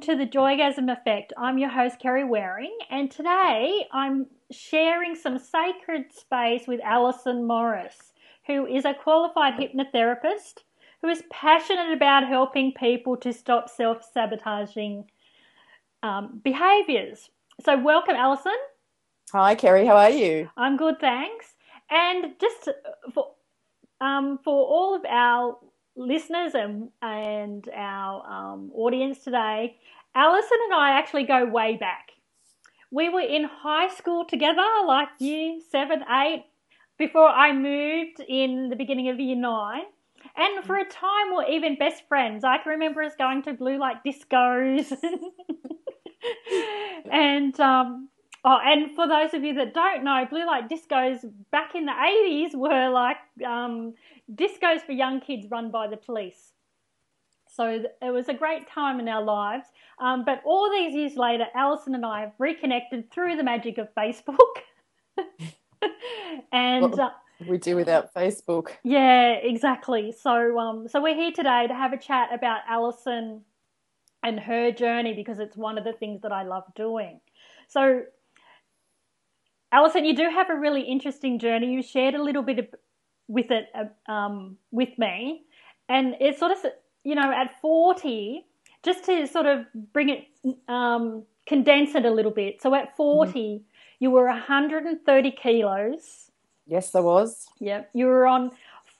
to the Joygasm Effect. I'm your host, Kerry Waring, and today I'm sharing some sacred space with Alison Morris, who is a qualified hypnotherapist who is passionate about helping people to stop self sabotaging um, behaviors. So, welcome, Alison. Hi, Kerry. How are you? I'm good, thanks. And just for um, for all of our listeners and and our um, audience today, Alison and I actually go way back. We were in high school together, like year seven, eight, before I moved in the beginning of year nine. And for a time, we're even best friends. I can remember us going to blue light discos. and um, Oh, and for those of you that don't know, blue light discos back in the 80s were like um, discos for young kids run by the police. So it was a great time in our lives. Um, but all these years later, Alison and I have reconnected through the magic of Facebook. and well, uh, we do without Facebook. Yeah, exactly. So um, so we're here today to have a chat about Alison and her journey because it's one of the things that I love doing. So Alison, you do have a really interesting journey. You shared a little bit of, with it um, with me, and it sort of you know at forty, just to sort of bring it um, condense it a little bit. So at 40 mm-hmm. you were 130 kilos. Yes, I was. Yep, you were on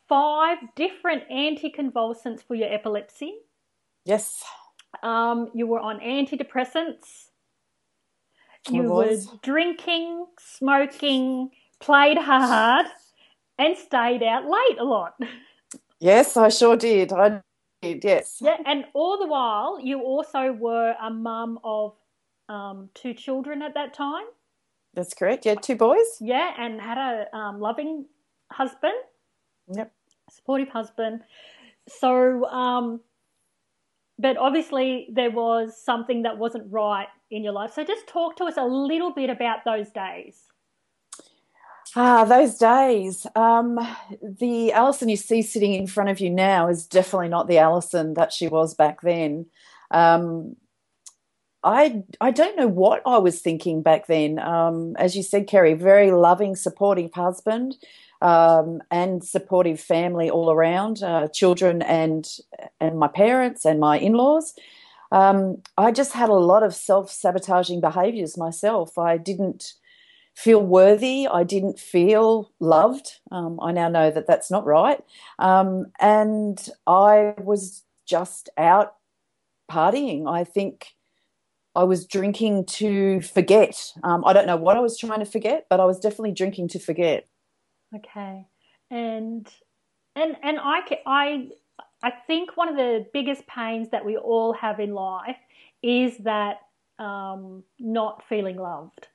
five different anticonvulsants for your epilepsy. Yes. Um, you were on antidepressants you were drinking, smoking, played hard, and stayed out late a lot. Yes, I sure did. I did, yes. Yeah, and all the while, you also were a mum of um, two children at that time. That's correct. Yeah, two boys. Yeah, and had a um, loving husband. Yep. Supportive husband. So, um, but obviously, there was something that wasn't right in your life. So just talk to us a little bit about those days. Ah, those days. Um, the Alison you see sitting in front of you now is definitely not the Alison that she was back then. Um, I I don't know what I was thinking back then. Um, as you said, Kerry, very loving, supportive husband, um, and supportive family all around, uh, children and and my parents and my in laws um, I just had a lot of self sabotaging behaviors myself. I didn't feel worthy. I didn't feel loved. Um, I now know that that's not right. Um, and I was just out partying. I think I was drinking to forget. Um, I don't know what I was trying to forget, but I was definitely drinking to forget. Okay. And and and I I I think one of the biggest pains that we all have in life is that um, not feeling loved.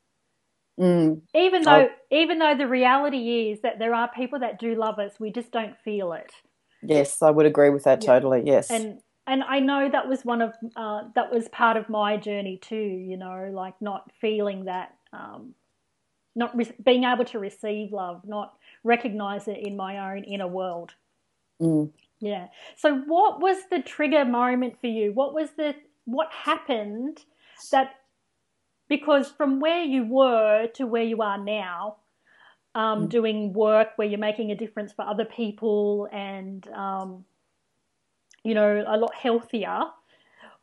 Mm. Even though, even though the reality is that there are people that do love us, we just don't feel it. Yes, I would agree with that yeah. totally. Yes, and and I know that was one of uh, that was part of my journey too. You know, like not feeling that, um, not re- being able to receive love, not recognize it in my own inner world. Mm. Yeah. So what was the trigger moment for you? What was the what happened that because from where you were to where you are now, um, mm. doing work where you're making a difference for other people and um, you know a lot healthier.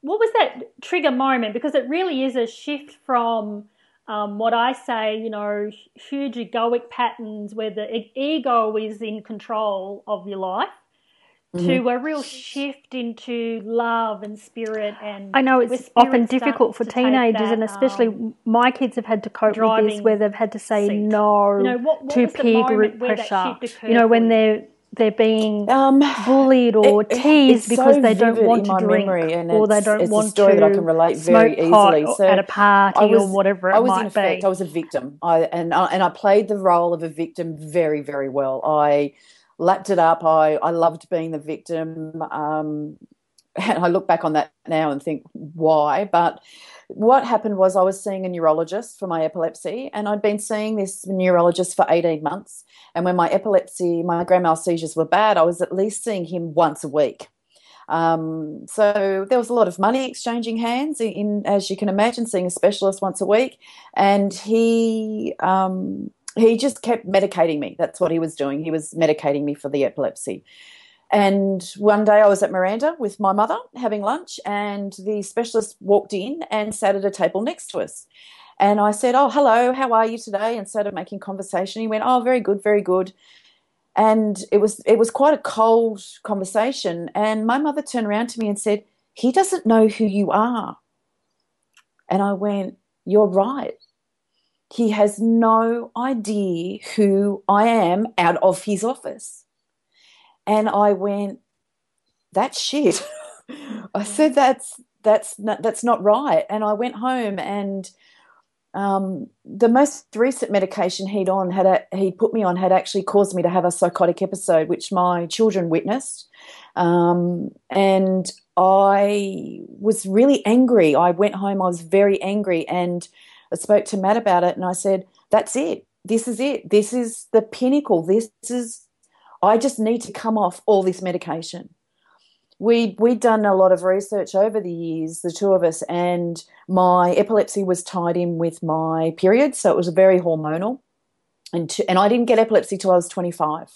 What was that trigger moment? Because it really is a shift from um, what I say, you know, huge egoic patterns where the ego is in control of your life Mm-hmm. to a real shift into love and spirit and I know it's often difficult for teenagers that, and especially um, my kids have had to cope with this where they've had to say seat. no you know, what, what to peer group pressure you know when they're they're being um, bullied or it, teased because so they don't want to drink or they don't want a story to that I can relate very easily. So at a party was, or whatever it I was might in effect, be. I was a victim, I, and I, and I played the role of a victim very very well. I lapped it up. I, I loved being the victim. Um, and I look back on that now and think, why? But what happened was I was seeing a neurologist for my epilepsy, and I'd been seeing this neurologist for 18 months. And when my epilepsy, my grand mal seizures were bad, I was at least seeing him once a week. Um, so there was a lot of money exchanging hands in, in, as you can imagine, seeing a specialist once a week, and he um, he just kept medicating me. That's what he was doing. He was medicating me for the epilepsy. And one day I was at Miranda with my mother having lunch, and the specialist walked in and sat at a table next to us. And I said, Oh, hello, how are you today? And started making conversation. He went, Oh, very good, very good and it was it was quite a cold conversation and my mother turned around to me and said he doesn't know who you are and i went you're right he has no idea who i am out of his office and i went that's shit i said that's that's not, that's not right and i went home and um, the most recent medication he'd on had a, he put me on had actually caused me to have a psychotic episode, which my children witnessed, um, and I was really angry. I went home. I was very angry, and I spoke to Matt about it, and I said, "That's it. This is it. This is the pinnacle. This is. I just need to come off all this medication." we we'd done a lot of research over the years, the two of us, and my epilepsy was tied in with my period, so it was very hormonal, and to, and I didn't get epilepsy till I was twenty five.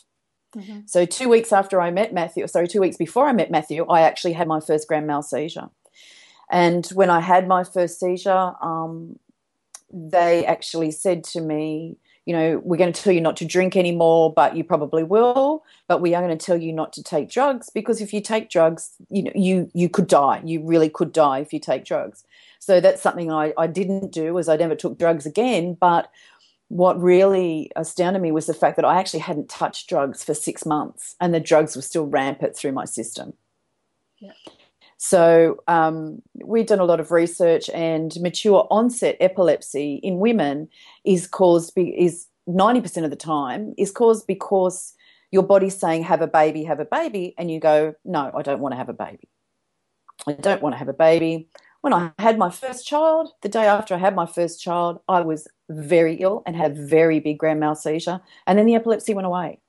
Mm-hmm. So two weeks after I met Matthew, sorry, two weeks before I met Matthew, I actually had my first grand mal seizure, and when I had my first seizure, um, they actually said to me, you know, we're going to tell you not to drink anymore, but you probably will. But we are going to tell you not to take drugs because if you take drugs, you know, you you could die. You really could die if you take drugs. So that's something I, I didn't do, was I never took drugs again. But what really astounded me was the fact that I actually hadn't touched drugs for six months, and the drugs were still rampant through my system. Yeah. So um, we've done a lot of research, and mature onset epilepsy in women is caused be, is ninety percent of the time is caused because your body's saying have a baby, have a baby, and you go no, I don't want to have a baby. I don't want to have a baby. When I had my first child, the day after I had my first child, I was very ill and had very big grand mal seizure, and then the epilepsy went away.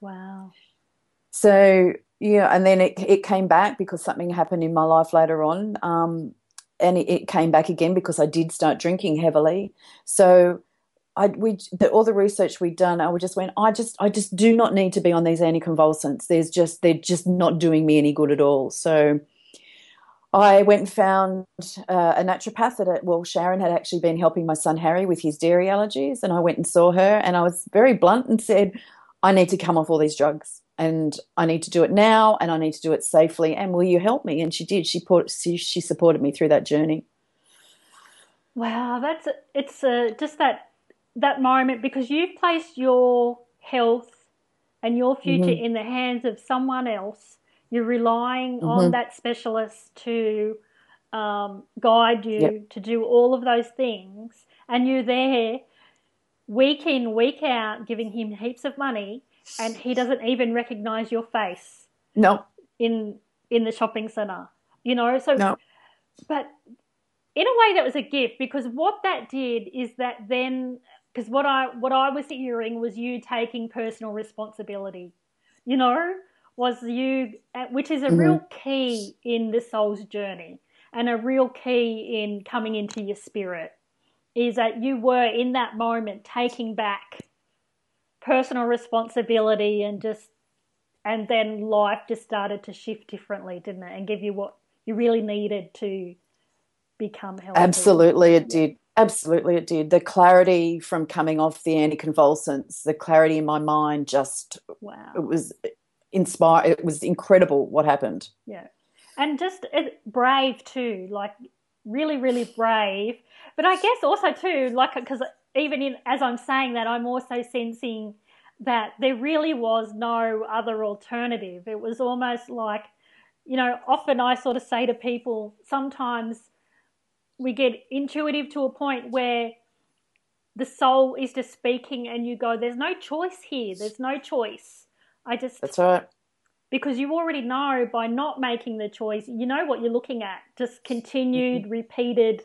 Wow. So yeah, and then it it came back because something happened in my life later on, um, and it, it, came back again because I did start drinking heavily. So I we the, all the research we'd done, I just went, I just I just do not need to be on these anticonvulsants. There's just they're just not doing me any good at all. So I went and found uh, a naturopath that, well, Sharon had actually been helping my son Harry with his dairy allergies, and I went and saw her, and I was very blunt and said, I need to come off all these drugs and I need to do it now and I need to do it safely and will you help me and she did she put she, she supported me through that journey wow that's it's a, just that that moment because you've placed your health and your future mm-hmm. in the hands of someone else you're relying mm-hmm. on that specialist to um, guide you yep. to do all of those things and you're there week in week out giving him heaps of money and he doesn't even recognize your face. No. In in the shopping center, you know. So, no. but in a way, that was a gift because what that did is that then, because what I what I was hearing was you taking personal responsibility. You know, was you, which is a mm-hmm. real key in the soul's journey and a real key in coming into your spirit is that you were in that moment taking back personal responsibility and just and then life just started to shift differently, didn't it? And give you what you really needed to become healthy. Absolutely, it did. Absolutely, it did. The clarity from coming off the anticonvulsants, the clarity in my mind, just wow, it was inspired. It was incredible what happened. Yeah, and just it, brave too, like really, really brave. But I guess also too, like because even in, as I'm saying that, I'm also sensing that there really was no other alternative. It was almost like, you know, often I sort of say to people, sometimes we get intuitive to a point where the soul is just speaking and you go, there's no choice here. There's no choice. I just. That's right. Because you already know by not making the choice, you know what you're looking at. Just continued, mm-hmm. repeated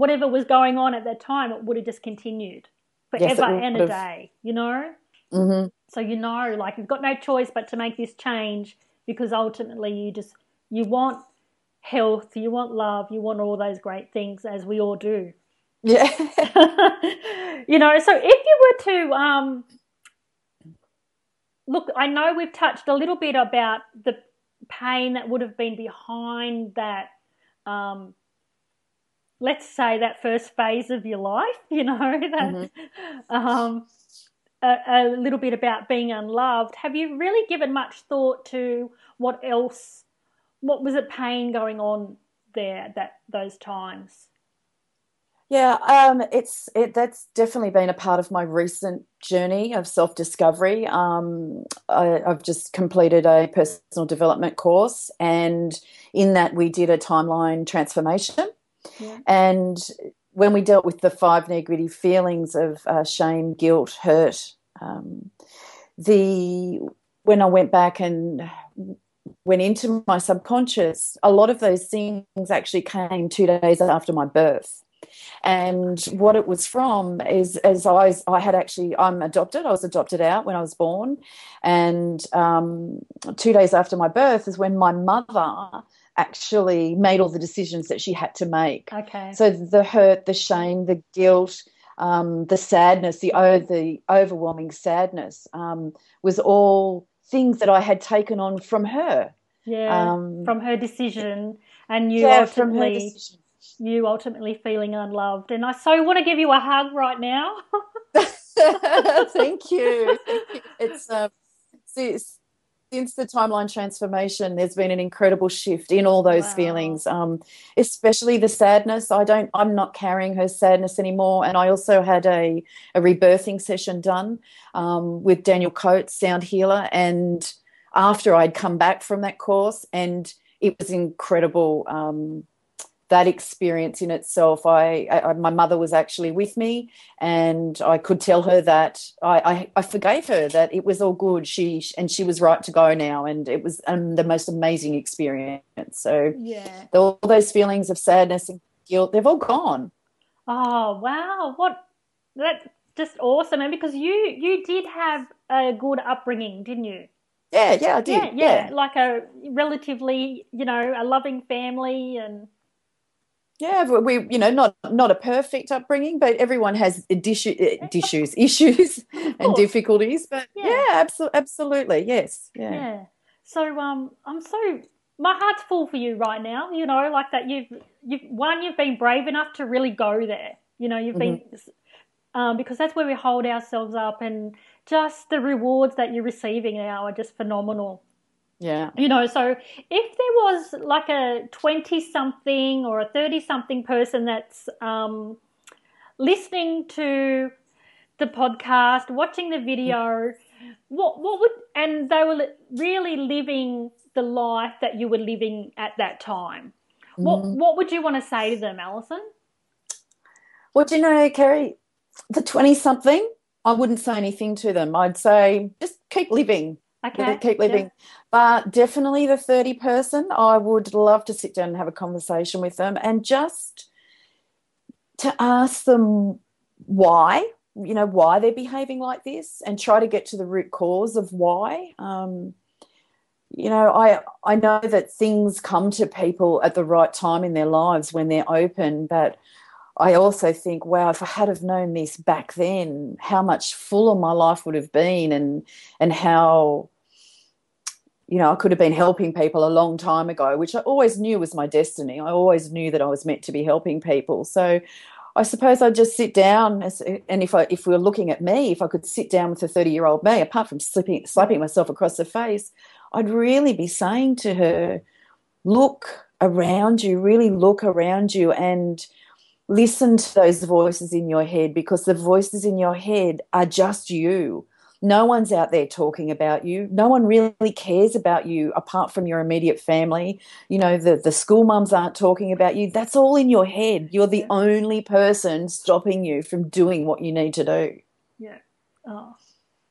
whatever was going on at that time, it would have just continued forever yes, and a day, you know? Mm-hmm. So you know, like you've got no choice but to make this change because ultimately you just you want health, you want love, you want all those great things as we all do. Yeah. you know, so if you were to um, look, I know we've touched a little bit about the pain that would have been behind that. Um, let's say that first phase of your life, you know, that mm-hmm. um, a, a, little bit about being unloved. Have you really given much thought to what else? What was it pain going on there that those times? Yeah, um, it's it, that's definitely been a part of my recent journey of self discovery. Um, I've just completed a personal development course, and in that we did a timeline transformation. Yeah. And when we dealt with the five negative feelings of uh, shame, guilt, hurt, um, the when I went back and went into my subconscious, a lot of those things actually came two days after my birth. And what it was from is, as I, I had actually, I'm adopted. I was adopted out when I was born, and um, two days after my birth is when my mother actually made all the decisions that she had to make. Okay. So the hurt, the shame, the guilt, um, the sadness, the oh, the overwhelming sadness um, was all things that I had taken on from her. Yeah, um, from her decision, and you yeah, ultimately you ultimately feeling unloved. And I so want to give you a hug right now. Thank you. It's um, since, since the timeline transformation, there's been an incredible shift in all those wow. feelings, um, especially the sadness. I don't, I'm not carrying her sadness anymore. And I also had a, a rebirthing session done um, with Daniel Coates, sound healer, and after I'd come back from that course, and it was incredible. Um, that experience in itself, I, I, my mother was actually with me, and I could tell her that I, I, I, forgave her that it was all good. She and she was right to go now, and it was um, the most amazing experience. So yeah, all those feelings of sadness and guilt, they've all gone. Oh wow, what that's just awesome! And because you you did have a good upbringing, didn't you? Yeah, yeah, I did. Yeah, yeah, yeah. like a relatively, you know, a loving family and yeah, we you know not not a perfect upbringing, but everyone has issues, issues and difficulties. But yeah, yeah absolutely, absolutely, yes, yeah. yeah. So um, I'm so my heart's full for you right now. You know, like that. You've you've one, you've been brave enough to really go there. You know, you've been mm-hmm. um, because that's where we hold ourselves up, and just the rewards that you're receiving now are just phenomenal. Yeah. You know, so if there was like a 20 something or a 30 something person that's um, listening to the podcast, watching the video, what what would and they were really living the life that you were living at that time. What mm. what would you want to say to them, Alison? Well, do you know, Kerry, the 20 something, I wouldn't say anything to them. I'd say just keep living. Okay. Keep living. Yeah. But definitely the 30 person, I would love to sit down and have a conversation with them and just to ask them why, you know, why they're behaving like this and try to get to the root cause of why. Um, you know, I I know that things come to people at the right time in their lives when they're open, but I also think, wow, if I had have known this back then, how much fuller my life would have been, and and how, you know, I could have been helping people a long time ago, which I always knew was my destiny. I always knew that I was meant to be helping people. So, I suppose I'd just sit down, and if I if we were looking at me, if I could sit down with a thirty year old me, apart from slipping, slapping myself across the face, I'd really be saying to her, "Look around you, really look around you, and." Listen to those voices in your head because the voices in your head are just you. No one's out there talking about you. No one really cares about you apart from your immediate family. You know, the, the school mums aren't talking about you. That's all in your head. You're the only person stopping you from doing what you need to do. Yeah. Oh,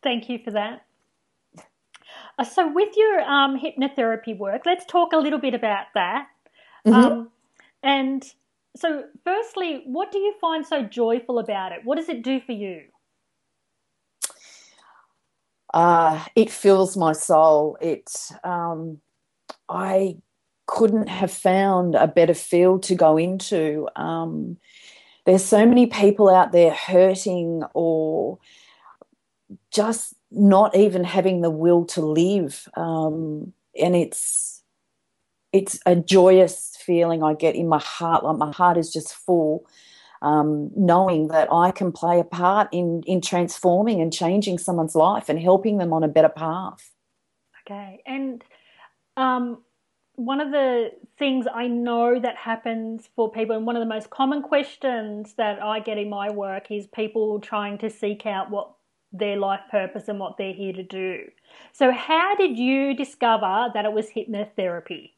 thank you for that. Uh, so, with your um, hypnotherapy work, let's talk a little bit about that. Mm-hmm. Um, and so, firstly, what do you find so joyful about it? What does it do for you? uh, it fills my soul. It, um, I couldn't have found a better field to go into. Um, there's so many people out there hurting or just not even having the will to live, um, and it's it's a joyous feeling I get in my heart. Like my heart is just full um, knowing that I can play a part in in transforming and changing someone's life and helping them on a better path. Okay, and um, one of the things I know that happens for people, and one of the most common questions that I get in my work is people trying to seek out what their life purpose and what they're here to do. So, how did you discover that it was hypnotherapy?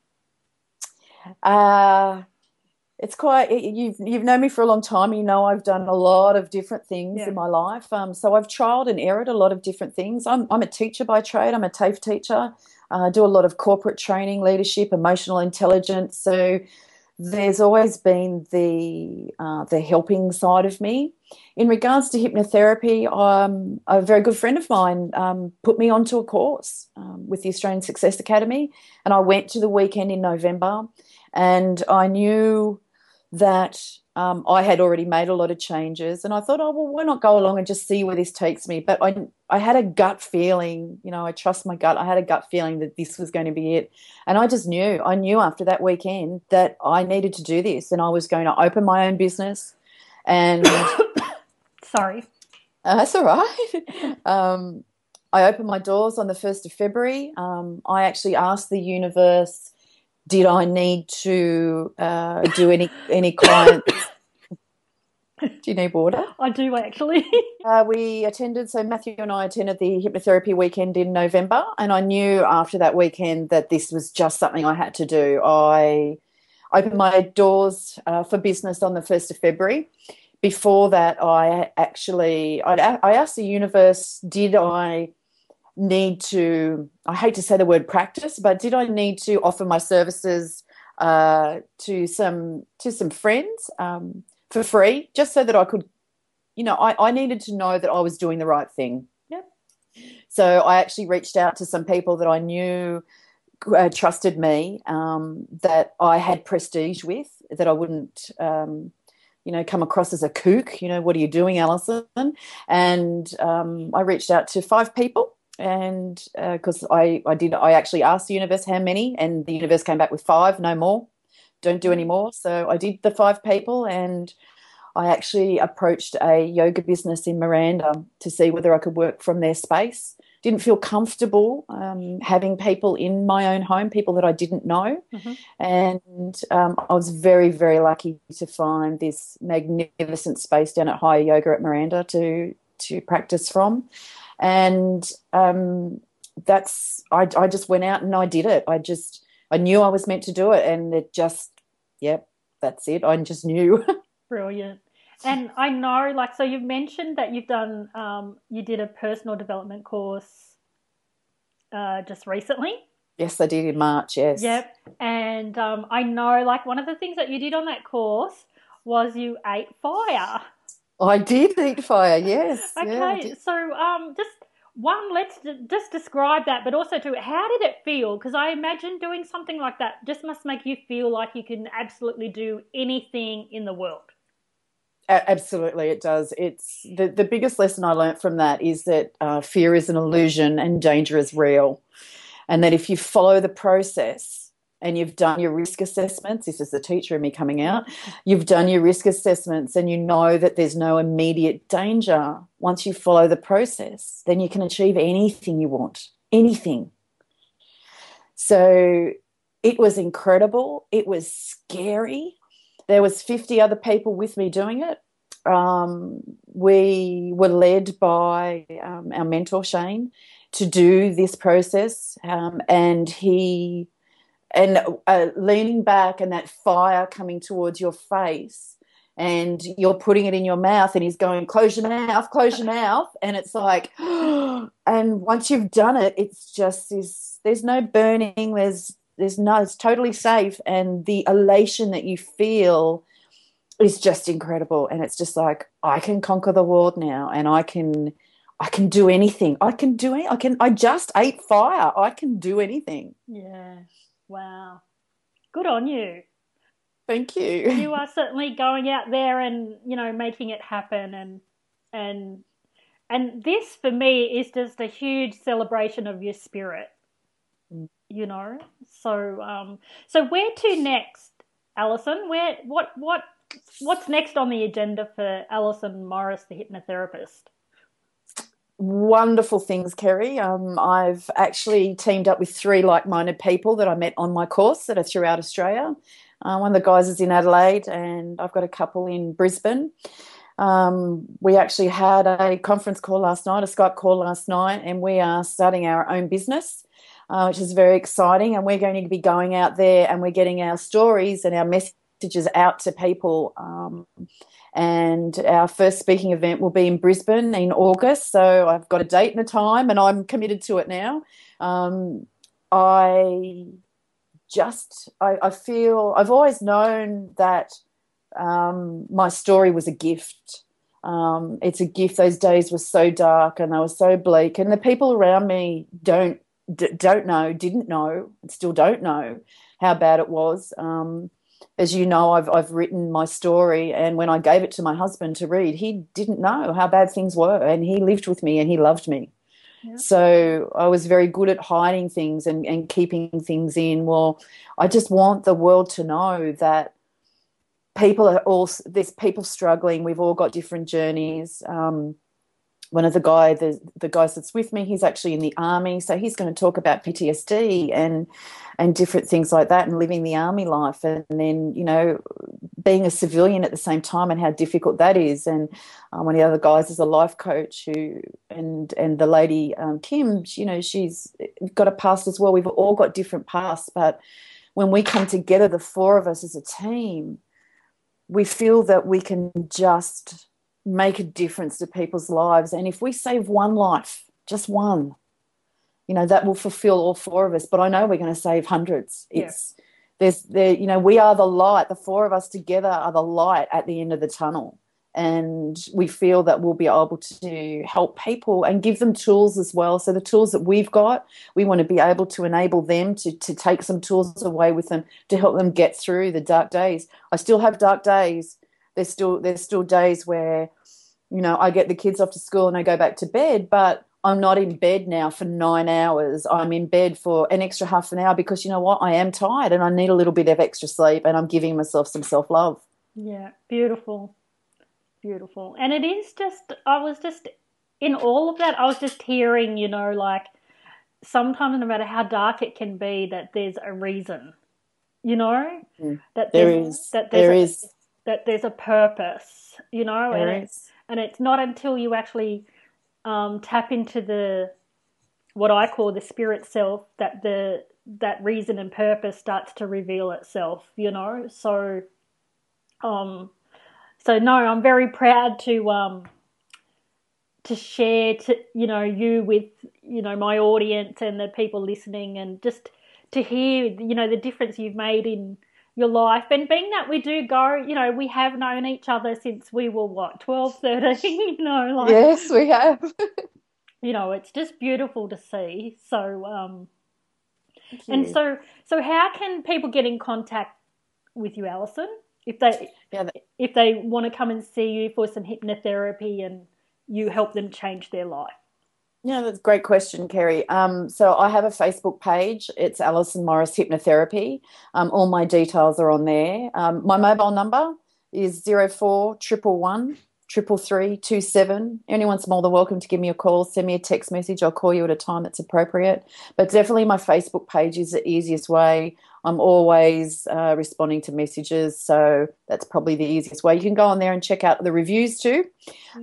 Uh, it's quite you've you've known me for a long time. You know i've done a lot of different things yeah. in my life. Um, so i've trialed and errored a lot of different things. I'm, I'm a teacher by trade. I'm a tafe teacher. Uh, i do a lot of corporate training leadership emotional intelligence. So there's always been the uh, the helping side of me. In regards to hypnotherapy um, a very good friend of mine um, put me onto a course um, with the australian success academy. And i went to the weekend in november and i knew that um, I had already made a lot of changes, and I thought, oh well, why not go along and just see where this takes me? But I, I had a gut feeling, you know, I trust my gut. I had a gut feeling that this was going to be it, and I just knew. I knew after that weekend that I needed to do this, and I was going to open my own business. And sorry, uh, that's all right. um, I opened my doors on the first of February. Um, I actually asked the universe did I need to uh, do any any clients? do you need water? I do actually. uh, we attended, so Matthew and I attended the hypnotherapy weekend in November, and I knew after that weekend that this was just something I had to do. I opened my doors uh, for business on the first of February. Before that, I actually I, I asked the universe, did I need to i hate to say the word practice but did i need to offer my services uh, to some to some friends um, for free just so that i could you know I, I needed to know that i was doing the right thing yep. so i actually reached out to some people that i knew uh, trusted me um, that i had prestige with that i wouldn't um, you know, come across as a kook. You know, what are you doing, Alison? And um, I reached out to five people and because uh, I I did I actually asked the universe how many, and the universe came back with five, no more. Don't do any more. So I did the five people, and I actually approached a yoga business in Miranda to see whether I could work from their space. Didn't feel comfortable um, having people in my own home, people that I didn't know. Mm-hmm. And um, I was very, very lucky to find this magnificent space down at Higher Yoga at Miranda to to practice from and um, that's I, I just went out and I did it. I just I knew I was meant to do it, and it just yep, that's it. I just knew. Brilliant. And I know, like, so you've mentioned that you've done, um, you did a personal development course uh, just recently. Yes, I did in March. Yes. Yep. And um, I know, like, one of the things that you did on that course was you ate fire. I did eat fire. Yes. Okay. Yeah, so, um, just one, let's just describe that, but also to how did it feel? Because I imagine doing something like that just must make you feel like you can absolutely do anything in the world. Absolutely, it does. It's the the biggest lesson I learned from that is that uh, fear is an illusion and danger is real, and that if you follow the process and you've done your risk assessments, this is the teacher in me coming out, you've done your risk assessments and you know that there's no immediate danger. Once you follow the process, then you can achieve anything you want, anything. So it was incredible. It was scary. There was 50 other people with me doing it. Um, we were led by um, our mentor Shane to do this process, um, and he and uh, leaning back and that fire coming towards your face and you're putting it in your mouth and he's going close your mouth close your mouth and it's like and once you've done it it's just this there's no burning there's there's no it's totally safe and the elation that you feel is just incredible and it's just like i can conquer the world now and i can I can do anything. I can do. I can. I just ate fire. I can do anything. Yeah. Wow. Good on you. Thank you. You are certainly going out there and you know making it happen, and and and this for me is just a huge celebration of your spirit. Mm. You know. So um. So where to next, Alison? Where what what what's next on the agenda for Alison Morris, the hypnotherapist? Wonderful things, Kerry. Um, I've actually teamed up with three like minded people that I met on my course that are throughout Australia. Uh, one of the guys is in Adelaide, and I've got a couple in Brisbane. Um, we actually had a conference call last night, a Skype call last night, and we are starting our own business. Uh, which is very exciting, and we're going to be going out there and we're getting our stories and our messages out to people um, and our first speaking event will be in Brisbane in August. So I've got a date and a time, and I'm committed to it now. Um, I just, I, I, feel, I've always known that um, my story was a gift. Um, it's a gift. Those days were so dark and they were so bleak, and the people around me don't d- don't know, didn't know, and still don't know how bad it was. Um, as you know, I've I've written my story, and when I gave it to my husband to read, he didn't know how bad things were, and he lived with me and he loved me. Yeah. So I was very good at hiding things and, and keeping things in. Well, I just want the world to know that people are all there's people struggling. We've all got different journeys. Um, one of the guy the the guys that's with me he's actually in the army so he's going to talk about PTSD and and different things like that and living the army life and then you know being a civilian at the same time and how difficult that is. And um, one of the other guys is a life coach who and and the lady um, Kim you know she's got a past as well. We've all got different pasts but when we come together the four of us as a team we feel that we can just make a difference to people's lives. And if we save one life, just one, you know, that will fulfill all four of us. But I know we're going to save hundreds. It's yeah. there's there, you know, we are the light. The four of us together are the light at the end of the tunnel. And we feel that we'll be able to help people and give them tools as well. So the tools that we've got, we want to be able to enable them to, to take some tools away with them to help them get through the dark days. I still have dark days there's still there's still days where you know I get the kids off to school and I go back to bed, but I'm not in bed now for nine hours. I'm in bed for an extra half an hour because you know what? I am tired and I need a little bit of extra sleep and I'm giving myself some self love. Yeah, beautiful. Beautiful. And it is just, I was just, in all of that, I was just hearing, you know, like sometimes no matter how dark it can be, that there's a reason, you know? Mm. That there is. That there is that there's a purpose, you know, there and is. it's and it's not until you actually um, tap into the what I call the spirit self that the that reason and purpose starts to reveal itself, you know. So, um, so no, I'm very proud to um to share to you know you with you know my audience and the people listening and just to hear you know the difference you've made in your life. And being that we do go, you know, we have known each other since we were what, 12, 13, you know, like Yes, we have. you know, it's just beautiful to see. So um and so so how can people get in contact with you, Alison? If they yeah, they, if they want to come and see you for some hypnotherapy and you help them change their life. Yeah, that's a great question, Kerry. Um, so I have a Facebook page. It's Alison Morris Hypnotherapy. Um, all my details are on there. Um, my mobile number is zero four triple one triple three two seven. Anyone's more than welcome to give me a call, send me a text message. I'll call you at a time that's appropriate. But definitely, my Facebook page is the easiest way. I'm always uh, responding to messages, so that's probably the easiest way. You can go on there and check out the reviews too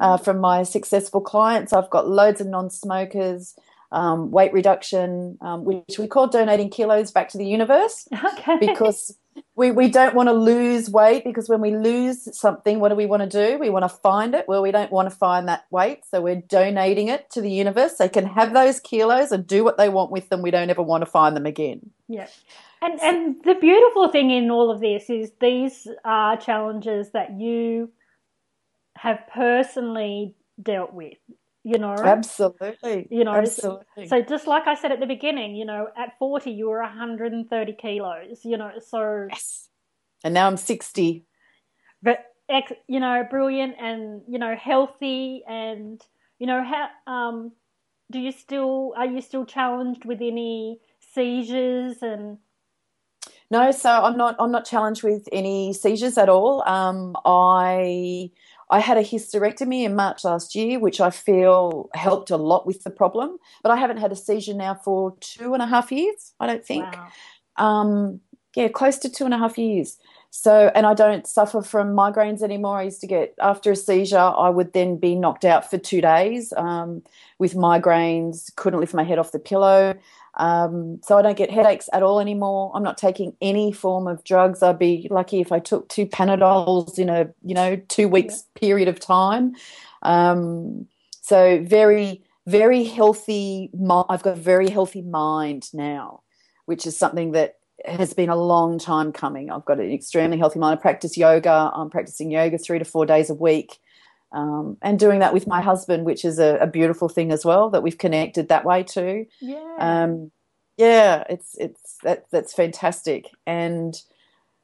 uh, mm-hmm. from my successful clients. I've got loads of non-smokers. Um, weight reduction, um, which we call donating kilos back to the universe. Okay. Because we, we don't want to lose weight because when we lose something, what do we want to do? We want to find it. Well, we don't want to find that weight. So we're donating it to the universe. They can have those kilos and do what they want with them. We don't ever want to find them again. Yeah. And and the beautiful thing in all of this is these are challenges that you have personally dealt with. you know absolutely you know absolutely. So, so just like i said at the beginning you know at 40 you were 130 kilos you know so yes and now i'm 60 but you know brilliant and you know healthy and you know how um do you still are you still challenged with any seizures and no so i'm not i'm not challenged with any seizures at all um i I had a hysterectomy in March last year, which I feel helped a lot with the problem. But I haven't had a seizure now for two and a half years, I don't think. Wow. Um, yeah, close to two and a half years. So, and I don't suffer from migraines anymore. I used to get, after a seizure, I would then be knocked out for two days um, with migraines, couldn't lift my head off the pillow. Um, so I don't get headaches at all anymore. I'm not taking any form of drugs. I'd be lucky if I took two Panadols in a you know two weeks yeah. period of time. Um, so very very healthy. I've got a very healthy mind now, which is something that has been a long time coming. I've got an extremely healthy mind. I practice yoga. I'm practicing yoga three to four days a week. Um, and doing that with my husband, which is a, a, beautiful thing as well that we've connected that way too. Yeah, um, yeah, it's it's that that's fantastic, and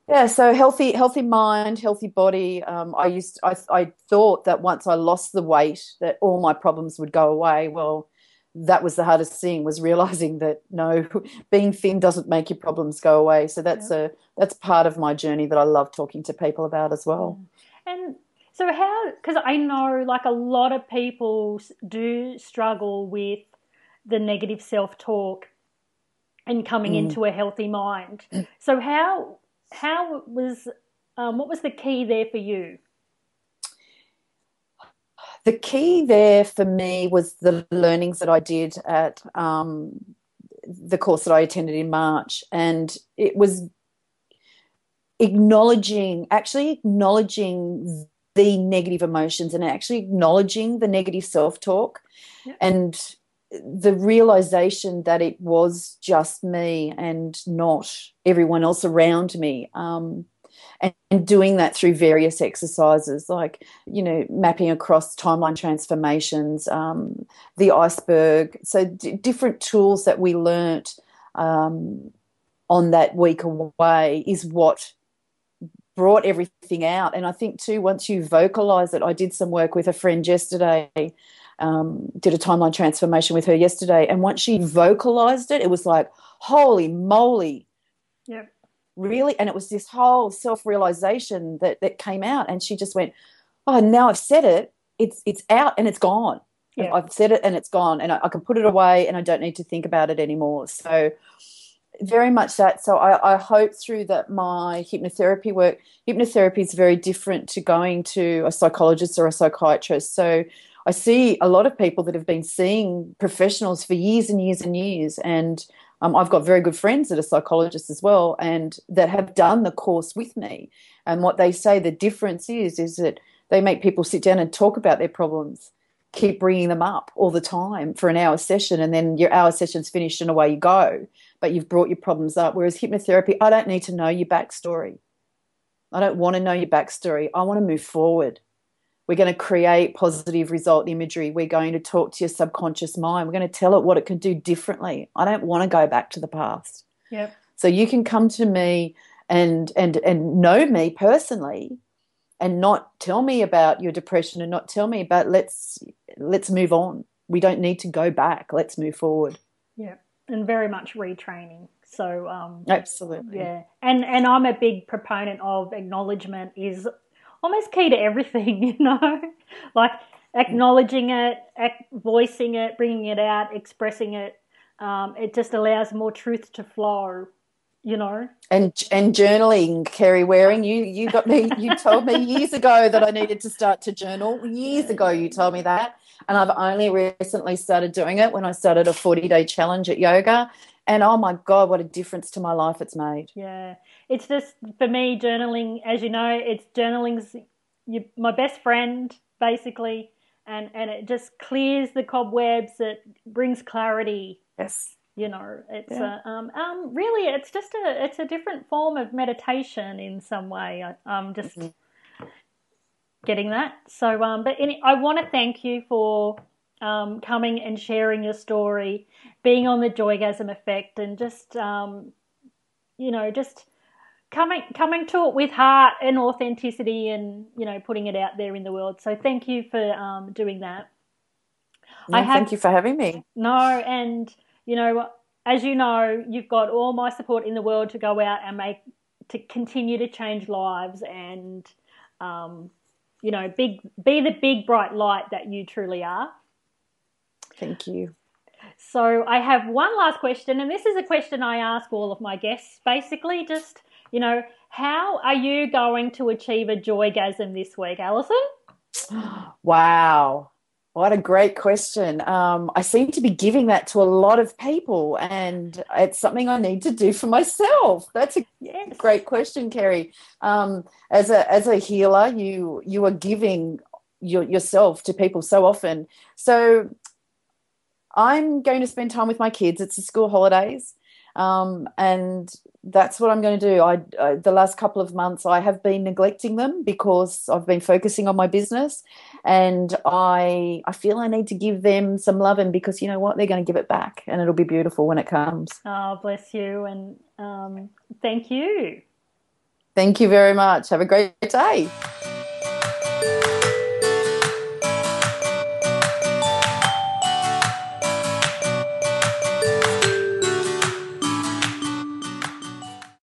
yeah, so healthy healthy mind, healthy body. Um, I used I I thought that once I lost the weight, that all my problems would go away. Well, that was the hardest thing was realizing that no, being thin doesn't make your problems go away. So that's yeah. a that's part of my journey that I love talking to people about as well. And so how? Because I know like a lot of people do struggle with the negative self talk and coming mm. into a healthy mind. So how how was um, what was the key there for you? The key there for me was the learnings that I did at um, the course that I attended in March, and it was acknowledging, actually acknowledging the negative emotions and actually acknowledging the negative self talk and the realization that it was just me and not everyone else around me. Um, and, and, doing that through various exercises like, you know, mapping across timeline transformations, um, the iceberg. So, d- different tools that we learnt um, on that week away is what brought everything out. And I think too, once you vocalize it, I did some work with a friend yesterday, um, did a timeline transformation with her yesterday, and once she vocalized it, it was like, holy moly. Yeah. Really? And it was this whole self-realization that that came out. And she just went, Oh, now I've said it, it's it's out and it's gone. Yeah. I've said it and it's gone, and I, I can put it away and I don't need to think about it anymore. So very much that. So I, I, hope through that my hypnotherapy work, hypnotherapy is very different to going to a psychologist or a psychiatrist. So I see a lot of people that have been seeing professionals for years and years and years. And um, I've got very good friends that are psychologists as well and that have done the course with me. And what they say the difference is, is that they make people sit down and talk about their problems keep bringing them up all the time for an hour session and then your hour session's finished and away you go but you've brought your problems up. Whereas hypnotherapy, I don't need to know your backstory. I don't want to know your backstory. I want to move forward. We're going to create positive result imagery. We're going to talk to your subconscious mind. We're going to tell it what it can do differently. I don't want to go back to the past. Yep. So you can come to me and and and know me personally and not tell me about your depression and not tell me about let's let's move on. We don't need to go back. Let's move forward. Yeah and very much retraining. So um, absolutely, yeah. And and I'm a big proponent of acknowledgement is almost key to everything. You know, like acknowledging it, voicing it, bringing it out, expressing it. Um, it just allows more truth to flow. You know, and and journaling, Kerry Waring. You you got me. You told me years ago that I needed to start to journal. Years ago, you told me that and I've only recently started doing it when I started a 40 day challenge at yoga. And oh my God, what a difference to my life it's made. Yeah. It's just, for me, journaling, as you know, it's journaling's you, my best friend, basically. And, and it just clears the cobwebs. It brings clarity. Yes. You know, it's yeah. a, um, um, really, it's just a, it's a different form of meditation in some way. I, um, just, mm-hmm getting that. So, um, but any, I want to thank you for um, coming and sharing your story, being on the Joygasm Effect, and just um, you know just coming coming to it with heart and authenticity, and you know putting it out there in the world. So thank you for um, doing that. I have, thank you for having me. No, and you know, as you know, you've got all my support in the world to go out and make to continue to change lives and um, you know, big be the big bright light that you truly are. Thank you. So I have one last question, and this is a question I ask all of my guests. Basically, just you know, how are you going to achieve a joygasm this week, Alison? Wow. What a great question. Um, I seem to be giving that to a lot of people, and it's something I need to do for myself. That's a yes. great question, Kerry. Um, as a as a healer, you you are giving your, yourself to people so often. So I'm going to spend time with my kids. It's the school holidays. Um, and that's what I'm going to do. I, I, the last couple of months I have been neglecting them because I've been focusing on my business, and I I feel I need to give them some loving because you know what they're going to give it back, and it'll be beautiful when it comes. Oh, bless you, and um, thank you. Thank you very much. Have a great day.